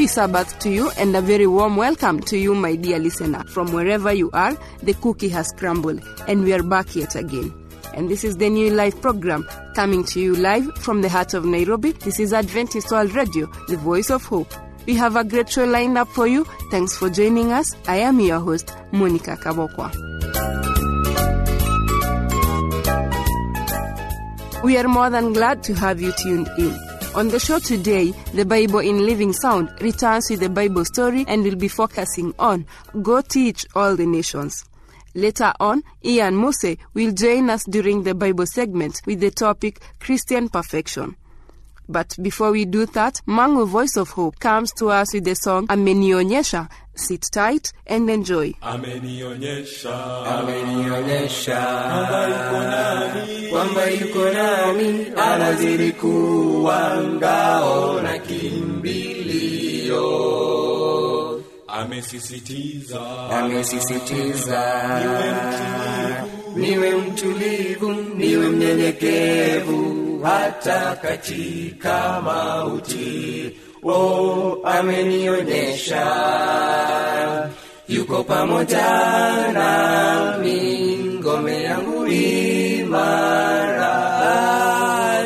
Happy Sabbath to you and a very warm welcome to you, my dear listener. From wherever you are, the cookie has crumbled and we are back yet again. And this is the New Life program coming to you live from the heart of Nairobi. This is Adventist World Radio, the voice of hope. We have a great show lined up for you. Thanks for joining us. I am your host, Monica Kabokwa. We are more than glad to have you tuned in. On the show today, the Bible in Living Sound returns with the Bible story and will be focusing on Go Teach All the Nations. Later on, Ian Mose will join us during the Bible segment with the topic Christian Perfection. But before we do that, Mangu Voice of Hope comes to us with the song Amenionyesha. Sit tight and enjoy. amenionyesha. Amenionyesha. Kwamba yuko nami. Anazidi kuwa ngao na kimbilio amesisitiza. Amesisitiza. Niwe mtulivu niwe mnyenyekevu hata katika mauti o amenionyesha. Yuko pamoja nami ngome yangu imara.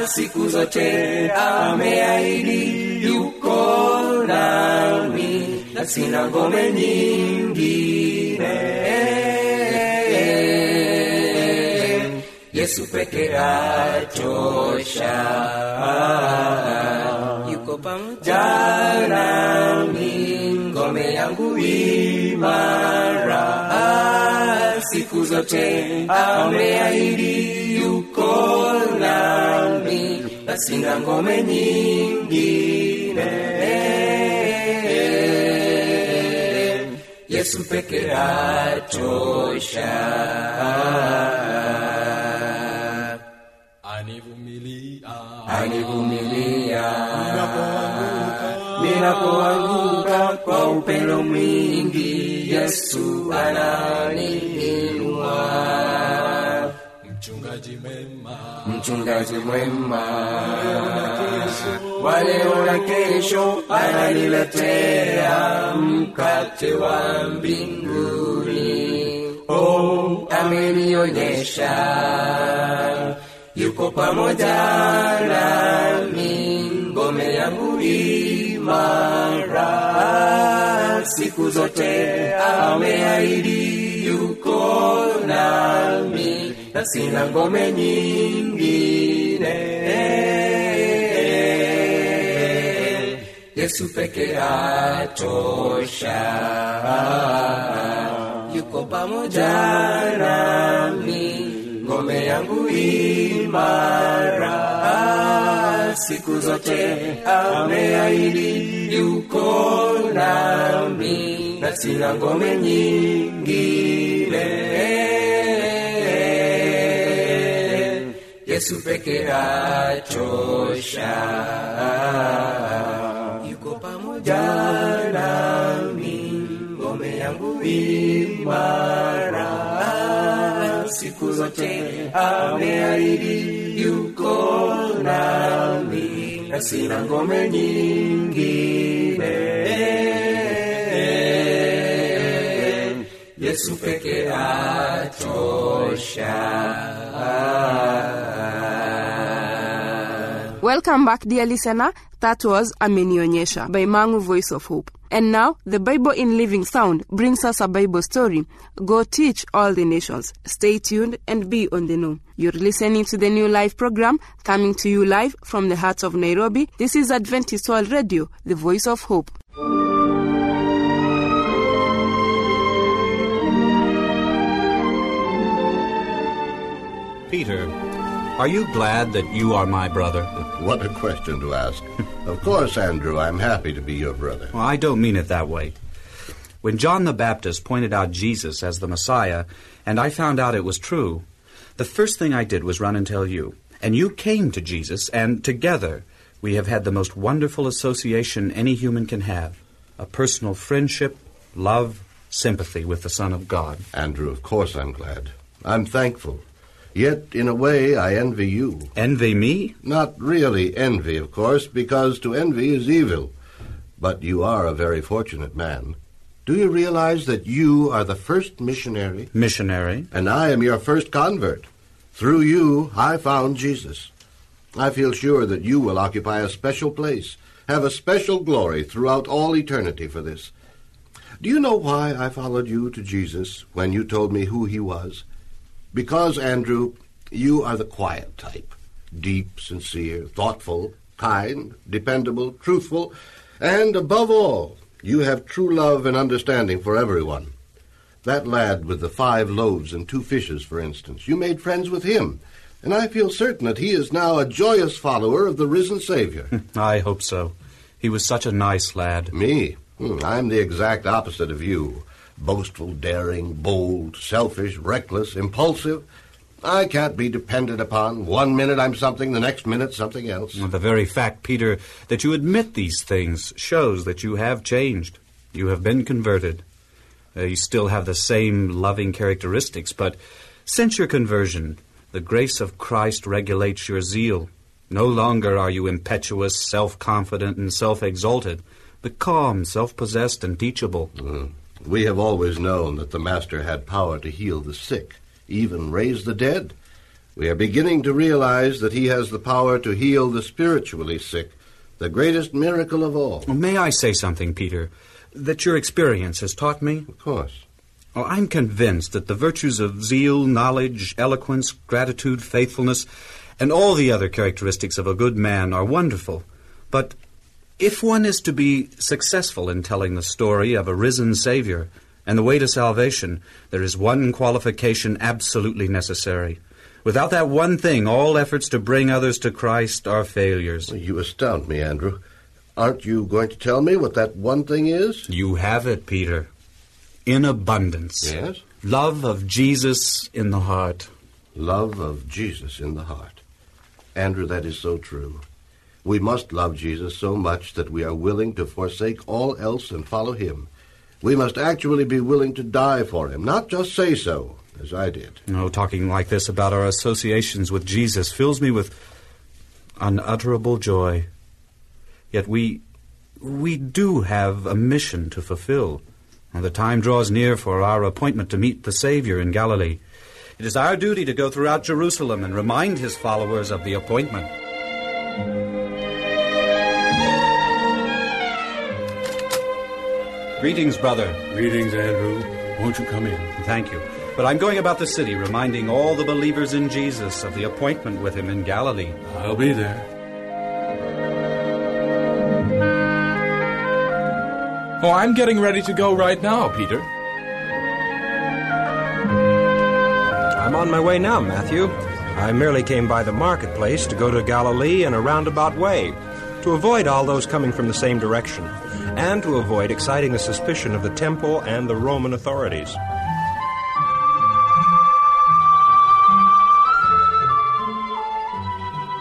Siku zote ameahidi yuko nami na sina ngome nyingine. Yesu peke atosha nami ngome yangu imara. Siku zote ameahidi yuko nami. Na ngome nyingine. Yesu peke atosha ninapoanguka kwa upendo mwingi yesu ananiinua mchungaji mwema, mchungaji mwema. Waleona kesho ananiletea mkate wa mbinguni. Oh, amenionyesha yuko pamoja nami ngome yangu imara siku zote ameahidi yuko nami na sina ngome nyingine. Yesu peke atosha yuko pamoja nami ngome yangu imara siku zote. Ameahidi yuko nami. Na sina ngome nyingine. Yesu peke achosha yuko pamoja nami. Ngome yangu imara siku zote. Ameahidi yuko nami na sina ngome nyingine. Yesu peke atosha Welcome back, dear listener. That was Amenionyesha by Mangu Voice of Hope. And now, the Bible in Living Sound brings us a Bible story. Go teach all the nations. Stay tuned and be on the know. You're listening to the New Life program coming to you live from the heart of Nairobi. This is Adventist World Radio, the voice of hope. Peter, are you glad that you are my brother? What a question to ask. of course, Andrew, I'm happy to be your brother. Well, I don't mean it that way. When John the Baptist pointed out Jesus as the Messiah, and I found out it was true, the first thing I did was run and tell you. And you came to Jesus, and together we have had the most wonderful association any human can have a personal friendship, love, sympathy with the Son of God. Andrew, of course I'm glad. I'm thankful. Yet, in a way, I envy you. Envy me? Not really envy, of course, because to envy is evil. But you are a very fortunate man. Do you realize that you are the first missionary, Missionary. and I am your first convert? Through you, I found Jesus. I feel sure that you will occupy a special place, have a special glory throughout all eternity for this. Do you know why I followed you to Jesus when you told me who he was? Because, Andrew, you are the quiet type. Deep, sincere, thoughtful, kind, dependable, truthful, and above all, you have true love and understanding for everyone. That lad with the five loaves and two fishes, for instance, you made friends with him, and I feel certain that he is now a joyous follower of the risen Savior. I hope so. He was such a nice lad. Me? Hmm, I'm the exact opposite of you. Boastful, daring, bold, selfish, reckless, impulsive. I can't be depended upon. One minute I'm something, the next minute something else. The very fact, Peter, that you admit these things shows that you have changed. You have been converted. Uh, you still have the same loving characteristics, but since your conversion, the grace of Christ regulates your zeal. No longer are you impetuous, self confident, and self exalted, but calm, self possessed, and teachable. Hmm. We have always known that the Master had power to heal the sick, even raise the dead. We are beginning to realize that he has the power to heal the spiritually sick, the greatest miracle of all. May I say something, Peter, that your experience has taught me? Of course. I'm convinced that the virtues of zeal, knowledge, eloquence, gratitude, faithfulness, and all the other characteristics of a good man are wonderful. But if one is to be successful in telling the story of a risen Savior and the way to salvation, there is one qualification absolutely necessary. Without that one thing, all efforts to bring others to Christ are failures. You astound me, Andrew. Aren't you going to tell me what that one thing is? You have it, Peter. In abundance. Yes? Love of Jesus in the heart. Love of Jesus in the heart. Andrew, that is so true. We must love Jesus so much that we are willing to forsake all else and follow him. We must actually be willing to die for him, not just say so, as I did. No, talking like this about our associations with Jesus fills me with unutterable joy. Yet we we do have a mission to fulfill, and the time draws near for our appointment to meet the Savior in Galilee. It is our duty to go throughout Jerusalem and remind his followers of the appointment. Greetings, brother. Greetings, Andrew. Won't you come in? Thank you. But I'm going about the city reminding all the believers in Jesus of the appointment with him in Galilee. I'll be there. Oh, I'm getting ready to go right now, Peter. I'm on my way now, Matthew. I merely came by the marketplace to go to Galilee in a roundabout way, to avoid all those coming from the same direction, and to avoid exciting the suspicion of the temple and the Roman authorities.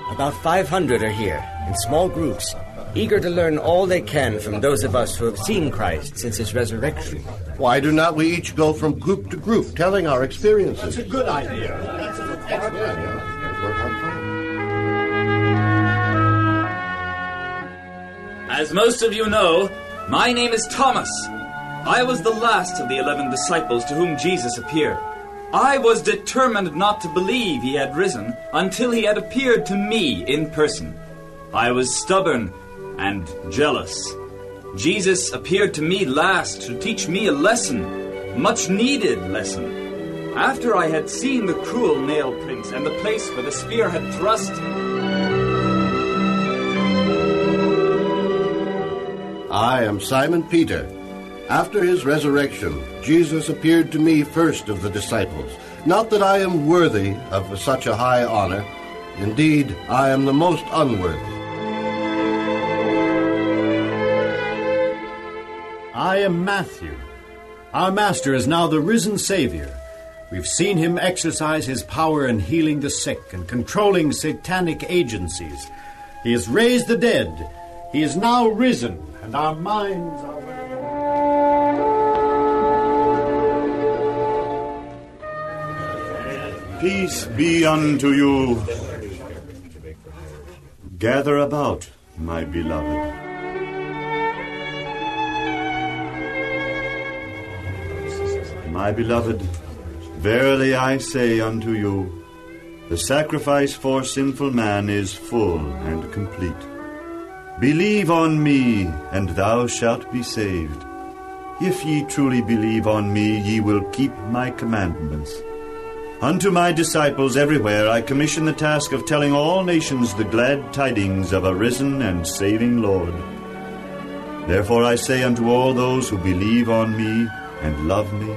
About 500 are here, in small groups, eager to learn all they can from those of us who have seen Christ since his resurrection. Why do not we each go from group to group, telling our experiences? That's a good idea. As most of you know, my name is Thomas. I was the last of the eleven disciples to whom Jesus appeared. I was determined not to believe he had risen until he had appeared to me in person. I was stubborn and jealous. Jesus appeared to me last to teach me a lesson, much needed lesson. After I had seen the cruel nail prints and the place where the spear had thrust, I am Simon Peter. After his resurrection, Jesus appeared to me first of the disciples. Not that I am worthy of such a high honor. Indeed, I am the most unworthy. I am Matthew. Our Master is now the risen Savior. We've seen him exercise his power in healing the sick and controlling satanic agencies. He has raised the dead. He is now risen, and our minds are well. Peace be unto you. Gather about, my beloved. My beloved, verily I say unto you, the sacrifice for sinful man is full and complete. Believe on me, and thou shalt be saved. If ye truly believe on me, ye will keep my commandments. Unto my disciples everywhere I commission the task of telling all nations the glad tidings of a risen and saving Lord. Therefore I say unto all those who believe on me and love me,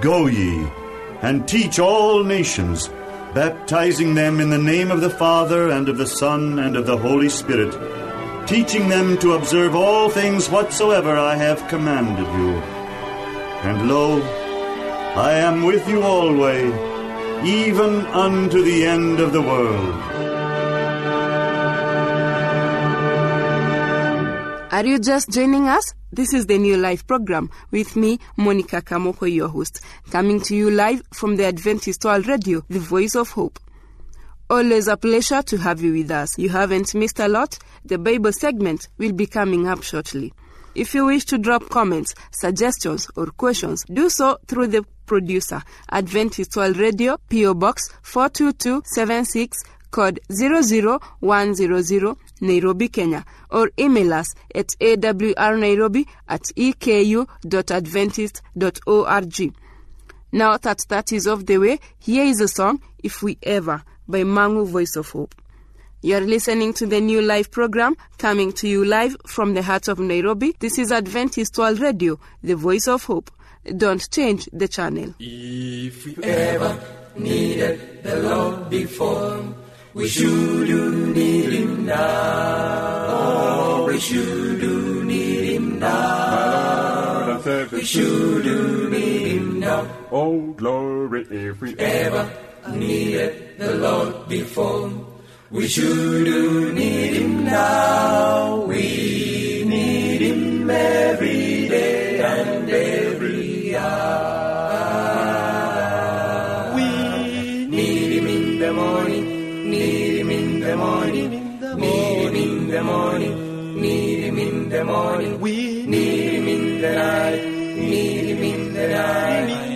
Go ye, and teach all nations, baptizing them in the name of the Father, and of the Son, and of the Holy Spirit, teaching them to observe all things whatsoever I have commanded you. And lo, I am with you always, even unto the end of the world. Are you just joining us? This is the New Life program with me, Monica Kamoko, your host, coming to you live from the Adventist World Radio, the voice of hope. Always a pleasure to have you with us. You haven't missed a lot. The Bible segment will be coming up shortly. If you wish to drop comments, suggestions, or questions, do so through the producer, Adventist World Radio, PO Box 42276, code 00100, Nairobi, Kenya, or email us at awrnairobi at eku.adventist.org. Now that that is off the way, here is a song, If We Ever, by Mangu Voice of Hope. You're listening to the New Life program coming to you live from the heart of Nairobi. This is Adventist World Radio, the voice of hope. Don't change the channel. If we ever needed the Lord before, we should do need Him now. Oh, we should do need Him now. We should do need Him now. Oh, glory, if we Ever needed the Lord before, we sure do need Him now. We need Him every day and every hour. We need Him in the morning, need Him in the morning, need Him in the morning, need Him in the morning. We need Him in the night, need Him in the night,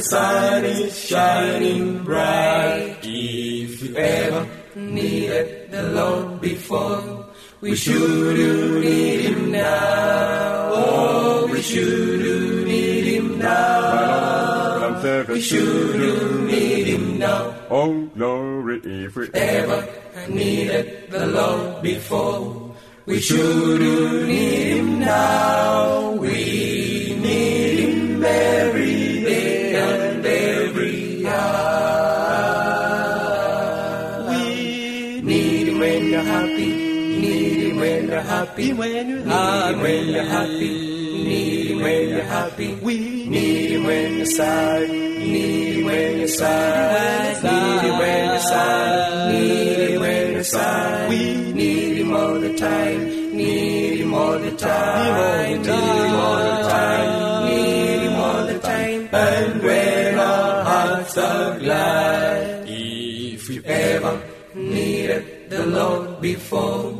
the sun is shining bright, if you ever needed the Lord before, we sure do need Him now. Oh, we sure do need Him now. We sure do need Him now. Oh, glory, if we Ever needed the Lord before, we sure do need Him now. We need Him every happy, when you're happy, when you're happy, need Him when you're happy. We need Him when you're sad, need Him when you're sad, need Him when you're sad, need Him when you're sad. We need Him all the time, need Him all the time, need Him all the time, need Him all the time. And when our hearts are glad, if you ever needed the Lord before,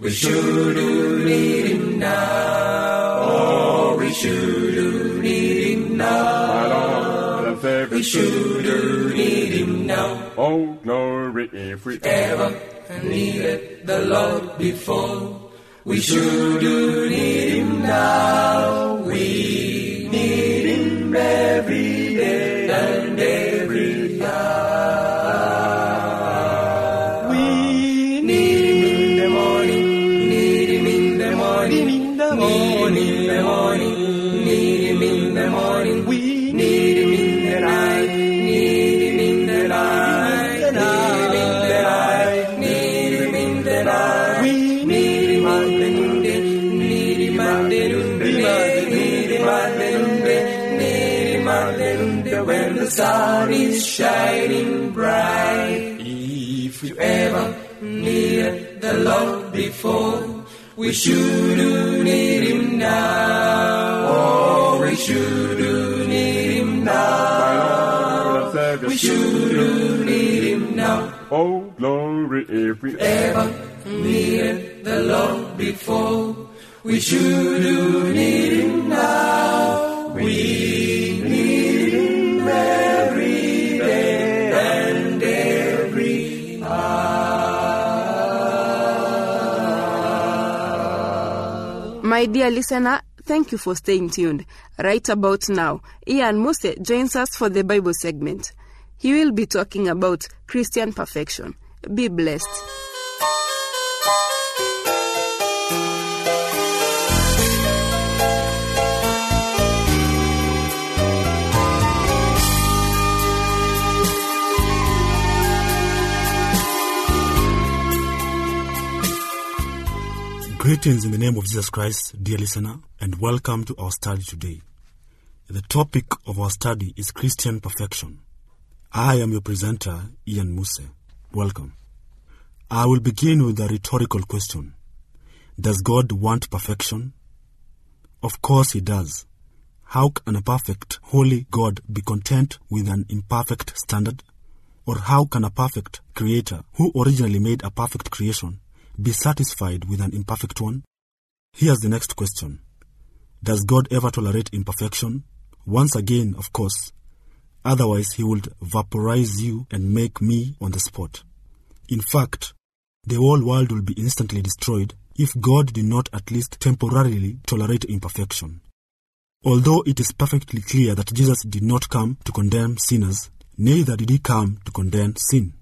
we sure do need Him now. Oh, we sure do need Him now. We sure do need Him now. Oh, glory, if we Ever needed the Lord before, we sure do need Him now. We need Him every we do need Him now. Oh, we do need Him now. We do need him now. Oh, glory if we ever needed the Lord before. We sure My dear listener, thank you for staying tuned. Right about now, Ian Muse joins us for the Bible segment. He will be talking about Christian perfection. Be blessed. Greetings in the name of Jesus Christ, dear listener, and welcome to our study today. The topic of our study is Christian perfection. I am your presenter, Ian Muse. Welcome. I will begin with a rhetorical question Does God want perfection? Of course, He does. How can a perfect, holy God be content with an imperfect standard? Or how can a perfect Creator, who originally made a perfect creation, be satisfied with an imperfect one? Here's the next question Does God ever tolerate imperfection? Once again, of course. Otherwise, He would vaporize you and make me on the spot. In fact, the whole world will be instantly destroyed if God did not at least temporarily tolerate imperfection. Although it is perfectly clear that Jesus did not come to condemn sinners, neither did he come to condemn sin.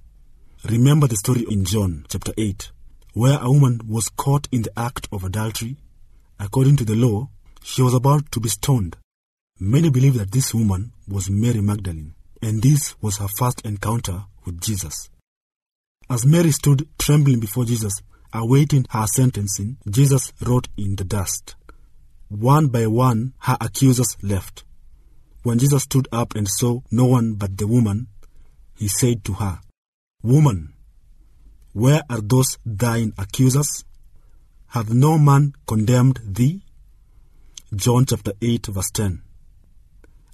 Remember the story in John chapter 8 where a woman was caught in the act of adultery. According to the law, she was about to be stoned. Many believe that this woman was Mary Magdalene, and this was her first encounter with Jesus. As Mary stood trembling before Jesus, awaiting her sentencing, Jesus wrote in the dust. One by one, her accusers left. When Jesus stood up and saw no one but the woman, he said to her, Woman, where are those thine accusers? Hath no man condemned thee? John chapter 8, verse 10.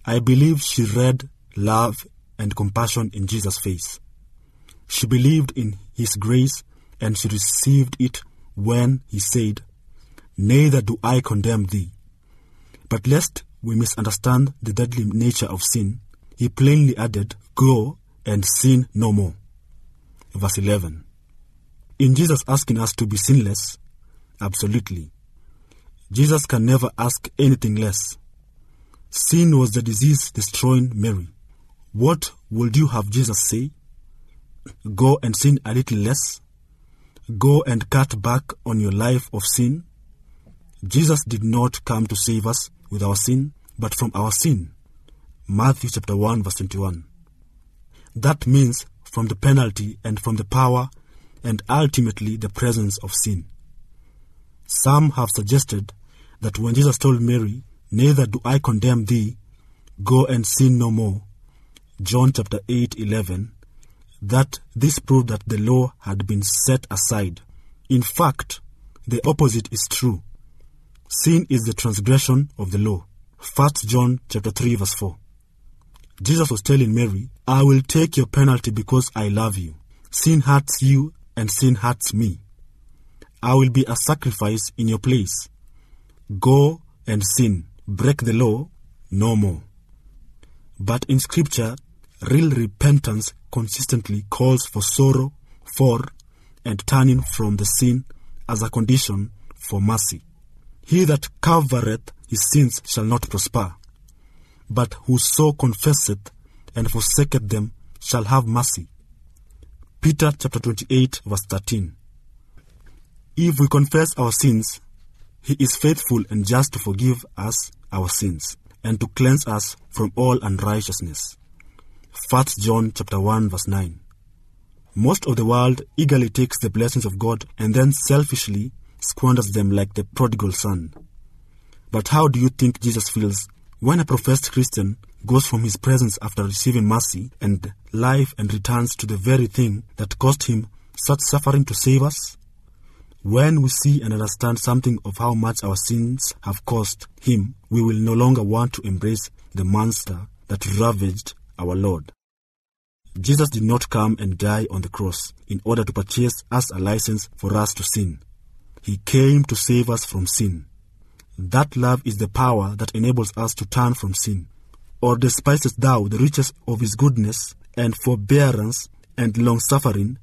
I believe she read love and compassion in Jesus' face. She believed in his grace and she received it when he said, Neither do I condemn thee. But lest we misunderstand the deadly nature of sin, he plainly added, Go and sin no more. Verse 11. In Jesus asking us to be sinless? Absolutely. Jesus can never ask anything less. Sin was the disease destroying Mary. What would you have Jesus say? Go and sin a little less? Go and cut back on your life of sin? Jesus did not come to save us with our sin, but from our sin. Matthew chapter 1 verse 21. That means from the penalty and from the power and ultimately the presence of sin. Some have suggested that when Jesus told Mary, Neither do I condemn thee, go and sin no more, John chapter 8 11, that this proved that the law had been set aside. In fact, the opposite is true. Sin is the transgression of the law. 1 John chapter 3 verse 4. Jesus was telling Mary, I will take your penalty because I love you. Sin hurts you and sin hurts me. I will be a sacrifice in your place. Go and sin. Break the law no more. But in Scripture, real repentance consistently calls for sorrow for and turning from the sin as a condition for mercy. He that covereth his sins shall not prosper, but whoso confesseth and forsaketh them shall have mercy. Peter chapter 28 verse 13. If we confess our sins, he is faithful and just to forgive us our sins and to cleanse us from all unrighteousness. 1 John chapter 1 verse 9. Most of the world eagerly takes the blessings of God and then selfishly squanders them like the prodigal son. But how do you think Jesus feels when a professed Christian goes from his presence after receiving mercy and life and returns to the very thing that cost him such suffering to save us? When we see and understand something of how much our sins have cost him, we will no longer want to embrace the monster that ravaged our Lord. Jesus did not come and die on the cross in order to purchase us a license for us to sin. He came to save us from sin. That love is the power that enables us to turn from sin. Or despisest thou the riches of his goodness and forbearance and long suffering,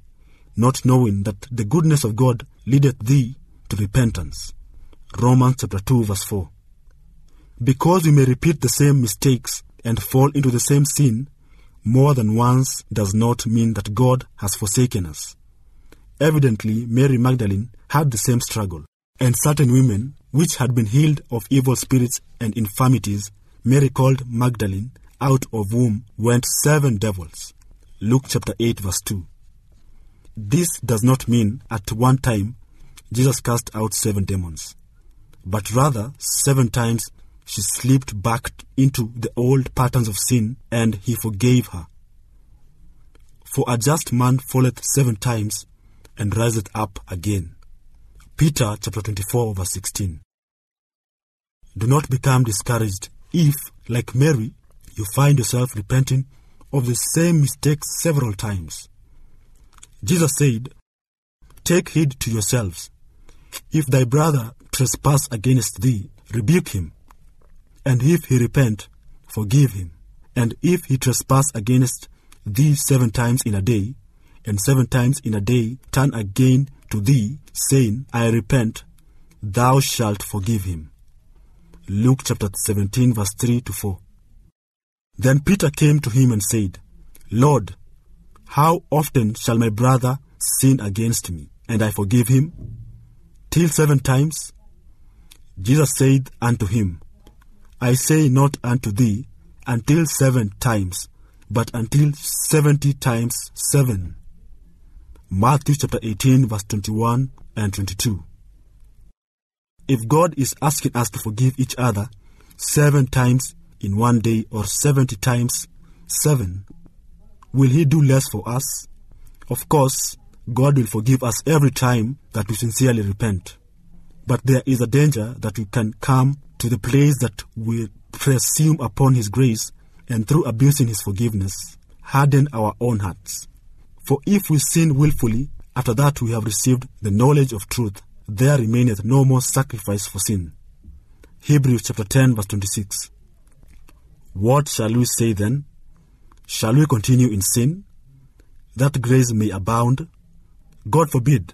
not knowing that the goodness of God leadeth thee to repentance? Romans chapter 2 verse 4. Because we may repeat the same mistakes and fall into the same sin more than once does not mean that God has forsaken us. Evidently, Mary Magdalene had the same struggle, and certain women, which had been healed of evil spirits and infirmities, Mary called Magdalene, out of whom went seven devils. Luke chapter 8, verse 2. This does not mean at one time Jesus cast out seven demons, but rather seven times she slipped back into the old patterns of sin and he forgave her. For a just man falleth seven times and riseth up again. Peter chapter 24 verse 16. Do not become discouraged if, like Mary, you find yourself repenting of the same mistakes several times. Jesus said, Take heed to yourselves. If thy brother trespass against thee, rebuke him. And if he repent, forgive him. And if he trespass against thee seven times in a day, and seven times in a day turn again to thee, saying, I repent, thou shalt forgive him. Luke chapter 17, verse 3 to 4. Then Peter came to him and said, Lord, how often shall my brother sin against me, and I forgive him? Till seven times? Jesus said unto him, I say not unto thee until seven times, but until seventy times seven. Matthew chapter 18, verse 21 and 22. If God is asking us to forgive each other seven times in one day or seventy times seven, will He do less for us? Of course, God will forgive us every time that we sincerely repent. But there is a danger that we can come to the place that we presume upon His grace and through abusing His forgiveness, harden our own hearts. For if we sin wilfully, after that we have received the knowledge of truth, there remaineth no more sacrifice for sin. Hebrews chapter 10, verse 26. What shall we say then? Shall we continue in sin, that grace may abound? God forbid.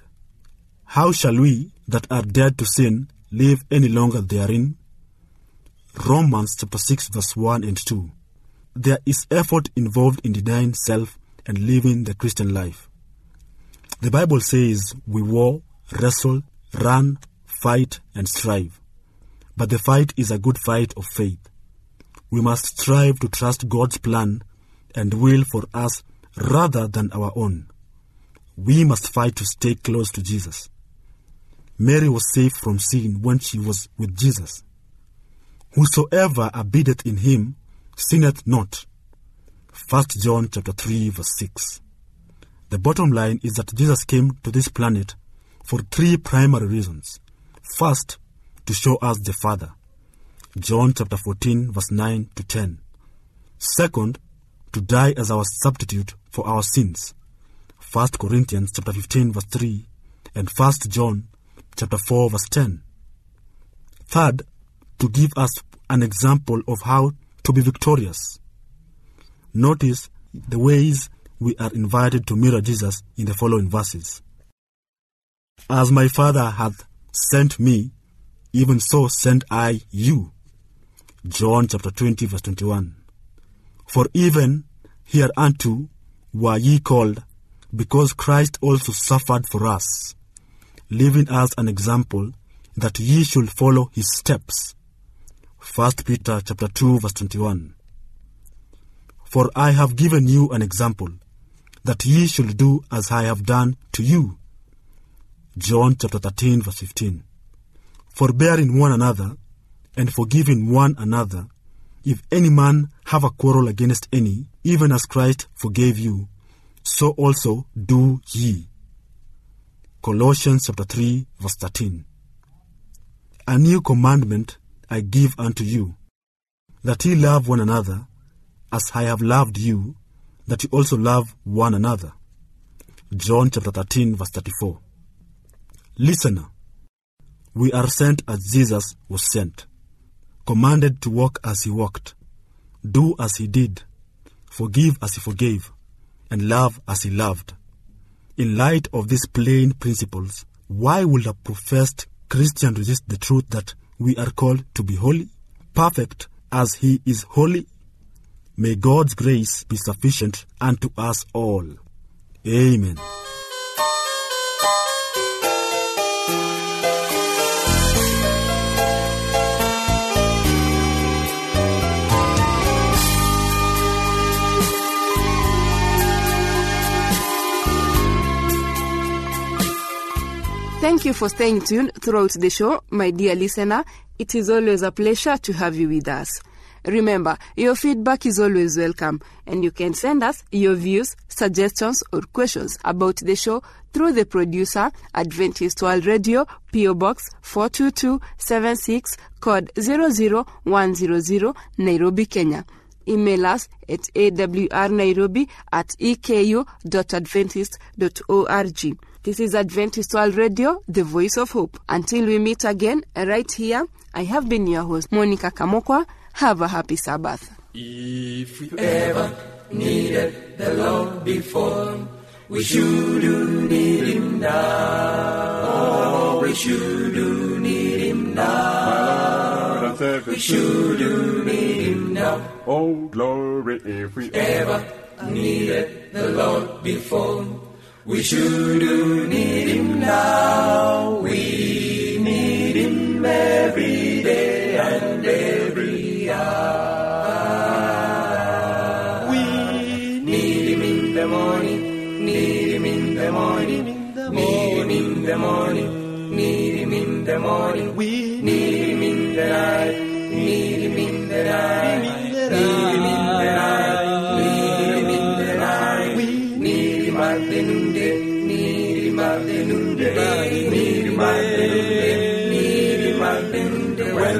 How shall we that are dead to sin live any longer therein? Romans chapter 6, verse 1 and 2. There is effort involved in denying self and living the Christian life. The Bible says we war, wrestle, run, fight, and strive. But the fight is a good fight of faith. We must strive to trust God's plan and will for us rather than our own. We must fight to stay close to Jesus. Mary was safe from sin when she was with Jesus. Whosoever abideth in him sinneth not. 1 John chapter 3 verse 6. The bottom line is that Jesus came to this planet for three primary reasons. First, to show us the Father. John chapter 14 verse 9 to 10. Second, to die as our substitute for our sins. 1 Corinthians chapter 15 verse 3 and 1 John chapter 4 verse 10. Third, to give us an example of how to be victorious. Notice the ways we are invited to mirror Jesus in the following verses. As my Father hath sent me, even so send I you. John chapter 20, verse 21. For even hereunto were ye called, because Christ also suffered for us, leaving us an example that ye should follow his steps. 1 Peter chapter 2 verse 21. For I have given you an example, that ye should do as I have done to you. John chapter 13 verse 15. Forbearing one another, and forgiving one another, if any man have a quarrel against any, even as Christ forgave you, so also do ye. Colossians chapter 3 verse 13. A new commandment I give unto you, that ye love one another, as I have loved you, that ye also love one another. John chapter 13, verse 34. Listener, we are sent as Jesus was sent, commanded to walk as he walked, do as he did, forgive as he forgave, and love as he loved. In light of these plain principles, why would a professed Christian resist the truth that we are called to be holy, perfect as he is holy? May God's grace be sufficient unto us all. Amen. Thank you for staying tuned throughout the show, my dear listener. It is always a pleasure to have you with us. Remember, your feedback is always welcome, and you can send us your views, suggestions, or questions about the show through the producer, Adventist World Radio, PO Box 42276, code 00100, Nairobi, Kenya. Email us at awrnairobi at eku.adventist.org. This is Adventist World Radio, the voice of hope. Until we meet again, right here, I have been your host, Monica Kamokwa. Have a happy Sabbath. If we ever needed the Lord before, we should do need Him now. Oh, we should do need Him now. We should do need Him now. Oh, glory, if we Ever needed the Lord before, we should do need Him now. We need Him every day and every hour. We need Him in the morning, need Him in the morning, need Him in the morning, need Him in the morning. We need Him in the night, need Him in the night, need Him in the night,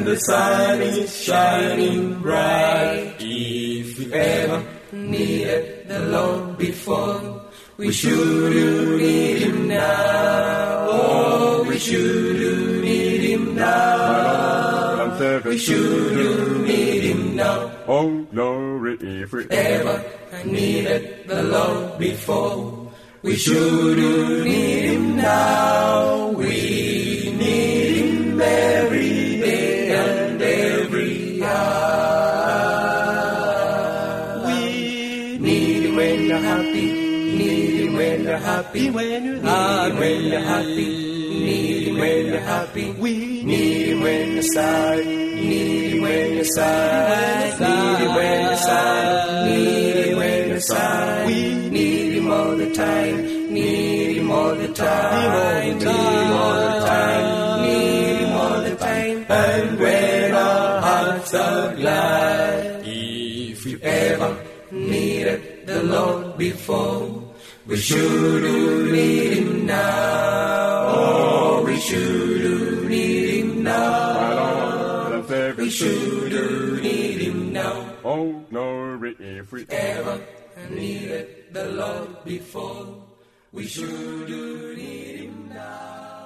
the sun is shining bright, if we ever needed the Lord before, we should need Him now. Oh, we should need Him now. We should need Him now. Oh, glory, if we Ever needed the Lord before, we should need Him now. We need Him when you're happy, need Him when you're happy, when you're happy, when you're happy, need Him when you're happy. We need Him when you're sad, need Him when you're sad, need Him when you're sad, need Him when you're sad. We need Him all the time, need Him all the time, need Him all the time, need Him all the time. And when our hearts are glad, Lord before, we should do, need Him now. Oh, we should do need Him now. We should do need Him now. Oh, glory, if we Ever needed the Lord before, we should do need Him now.